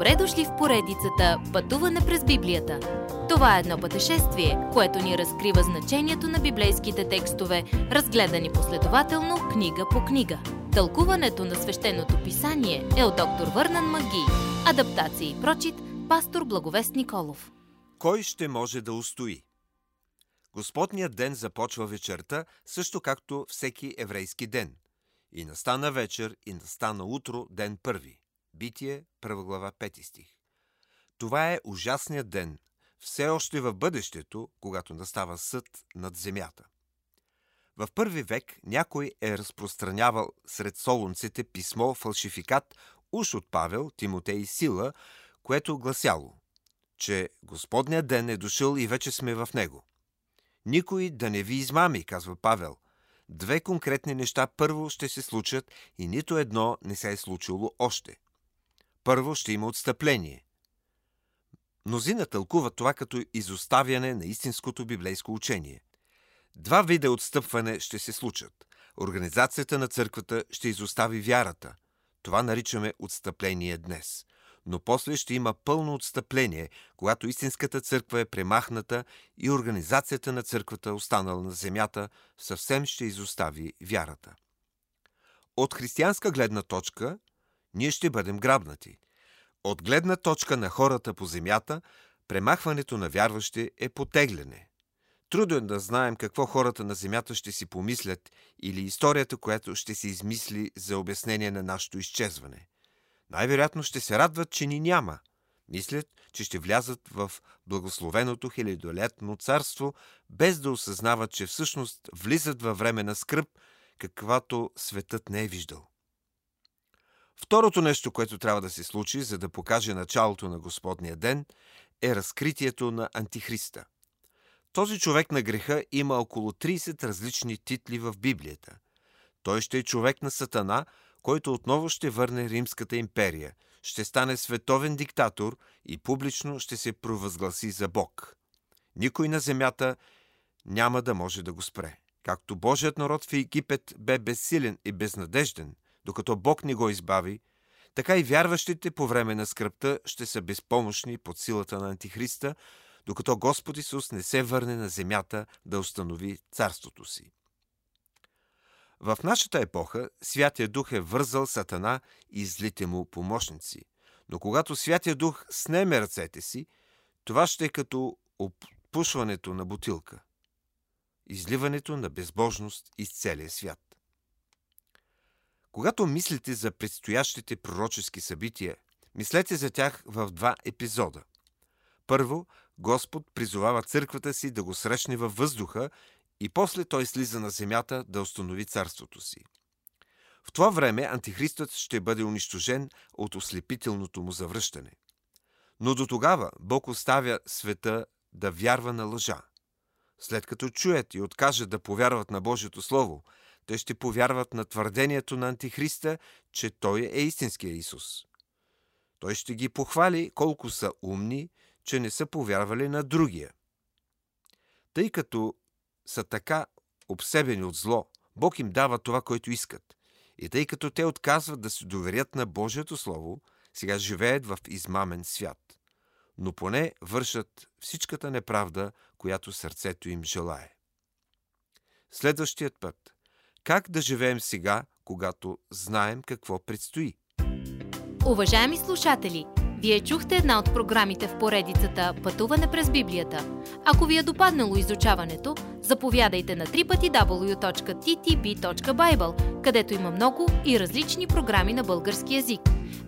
Добре дошли в поредицата Пътуване през Библията. Това е едно пътешествие, което ни разкрива значението на библейските текстове, разгледани последователно книга по книга. Тълкуването на свещеното писание е от доктор Върнан Маги. Адаптация и прочит, пастор Благовест Николов. Кой ще може да устои? Господният ден започва вечерта, също както всеки еврейски ден. И настана вечер, и настана утро, ден първи. Битие, 1 глава, 5 стих. Това е ужасният ден, все още в бъдещето, когато настава съд над земята. В първи век някой е разпространявал сред солунците писмо фалшификат уж от Павел, Тимотей и Сила, което гласяло, че Господният ден е дошъл и вече сме в него. Никой да не ви измами, казва Павел. Две конкретни неща първо ще се случат и нито едно не се е случило още – първо ще има отстъпление. Мнозина тълкуват това като изоставяне на истинското библейско учение. Два вида отстъпване ще се случат. Организацията на църквата ще изостави вярата. Това наричаме отстъпление днес. Но после ще има пълно отстъпление, когато истинската църква е премахната и организацията на църквата, останала на земята, съвсем ще изостави вярата. От християнска гледна точка – ние ще бъдем грабнати. От гледна точка на хората по земята, премахването на вярващи е потегляне. Трудно е да знаем какво хората на земята ще си помислят или историята, която ще се измисли за обяснение на нашето изчезване. Най-вероятно ще се радват, че ни няма. Мислят, че ще влязат в благословеното хилядолетно царство, без да осъзнават, че всъщност влизат във време на скръп, каквато светът не е виждал. Второто нещо, което трябва да се случи, за да покаже началото на Господния ден, е разкритието на Антихриста. Този човек на греха има около 30 различни титли в Библията. Той ще е човек на Сатана, който отново ще върне Римската империя, ще стане световен диктатор и публично ще се провъзгласи за Бог. Никой на земята няма да може да го спре. Както Божият народ в Египет бе безсилен и безнадежден – докато Бог не го избави, така и вярващите по време на скръпта ще са безпомощни под силата на Антихриста, докато Господ Исус не се върне на земята да установи царството си. В нашата епоха Святия Дух е вързал Сатана и злите му помощници. Но когато Святия Дух снеме ръцете си, това ще е като опушването на бутилка. Изливането на безбожност из целия свят. Когато мислите за предстоящите пророчески събития, мислете за тях в два епизода. Първо, Господ призовава църквата си да го срещне във въздуха и после той слиза на земята да установи царството си. В това време антихристът ще бъде унищожен от ослепителното му завръщане. Но до тогава Бог оставя света да вярва на лъжа. След като чуят и откажат да повярват на Божието Слово – те ще повярват на твърдението на Антихриста, че той е истинския Исус. Той ще ги похвали колко са умни, че не са повярвали на другия. Тъй като са така обсебени от зло, Бог им дава това, което искат. И тъй като те отказват да се доверят на Божието Слово, сега живеят в измамен свят. Но поне вършат всичката неправда, която сърцето им желае. Следващият път – как да живеем сега, когато знаем какво предстои? Уважаеми слушатели, вие чухте една от програмите в поредицата Пътуване през Библията. Ако ви е допаднало изучаването, заповядайте на www.ttb.bible, където има много и различни програми на български язик.